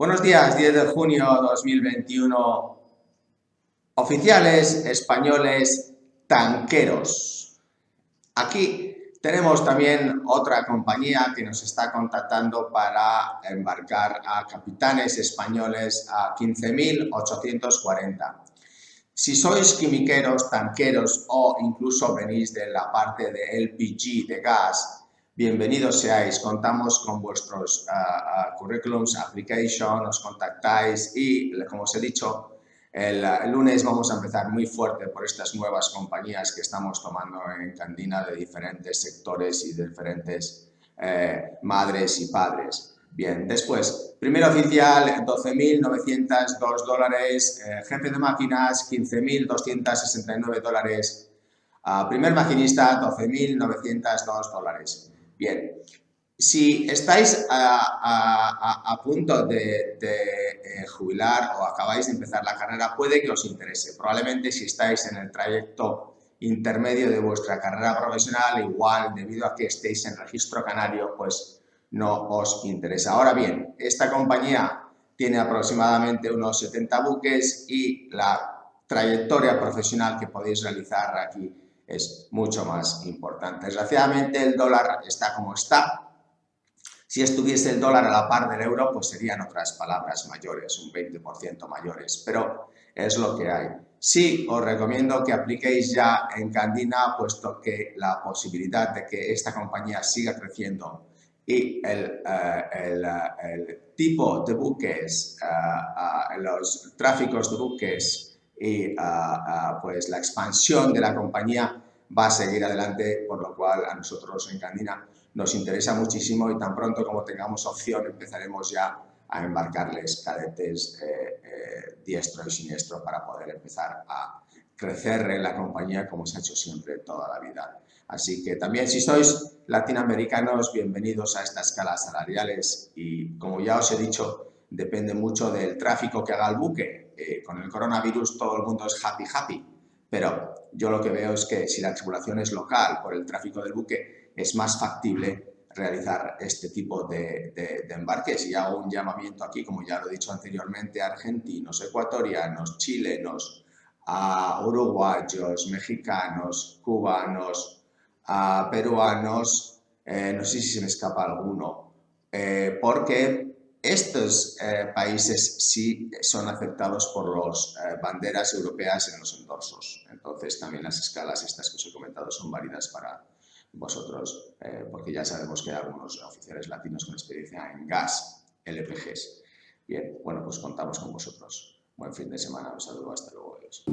Buenos días, 10 de junio 2021. Oficiales españoles tanqueros. Aquí tenemos también otra compañía que nos está contactando para embarcar a capitanes españoles a 15.840. Si sois quimiqueros, tanqueros o incluso venís de la parte de LPG, de gas, bienvenidos seáis. Contamos con vuestros uh, uh, currículums, application, nos contactáis y, como os he dicho, el, lunes vamos a empezar muy fuerte por estas nuevas compañías que estamos tomando en Candina de diferentes sectores y de diferentes eh, madres y padres. Bien, después, primer oficial, 12.902 dólares, eh, jefe de máquinas, 15.269 dólares, uh, primer maquinista, 12.902 dólares. Bien, si estáis a, punto de, eh, jubilar o acabáis de empezar la carrera, puede que os interese. Probablemente si estáis en el trayecto intermedio de vuestra carrera profesional, igual debido a que estéis en registro canario, pues no os interesa. Ahora bien, esta compañía tiene aproximadamente unos 70 buques y la trayectoria profesional que podéis realizar aquí es mucho más importante. Desgraciadamente el dólar está como está. Si estuviese el dólar a la par del euro, pues serían otras palabras mayores, un 20% mayores, pero es lo que hay. Sí, os recomiendo que apliquéis ya en Candina, puesto que la posibilidad de que esta compañía siga creciendo y el, eh, eh, el, tipo de buques, uh, los tráficos de buques y pues la expansión de la compañía va a seguir adelante, por lo cual a nosotros en Candina nos interesa muchísimo y tan pronto como tengamos opción empezaremos ya a embarcarles cadetes eh, eh, diestro y siniestro para poder empezar a crecer en la compañía como se ha hecho siempre toda la vida. Así que también si sois latinoamericanos, bienvenidos a estas escalas salariales y como ya os he dicho, depende mucho del tráfico que haga el buque. Con el coronavirus todo el mundo es happy happy, pero yo lo que veo es que si la tripulación es local por el tráfico del buque, es más factible realizar este tipo de, embarques. Y hago un llamamiento aquí, como ya lo he dicho anteriormente, a argentinos, ecuatorianos, chilenos, a uruguayos, mexicanos, cubanos, a peruanos, eh, no sé si se me escapa alguno, eh, porque estos eh, países sí son aceptados por las eh, banderas europeas en los endorsos. Entonces también las escalas estas que os he comentado son válidas para vosotros, eh, porque ya sabemos que hay algunos oficiales latinos con experiencia en gas, LPGs. Bien, bueno, pues contamos con vosotros. Buen fin de semana, un saludo, hasta luego. Adiós.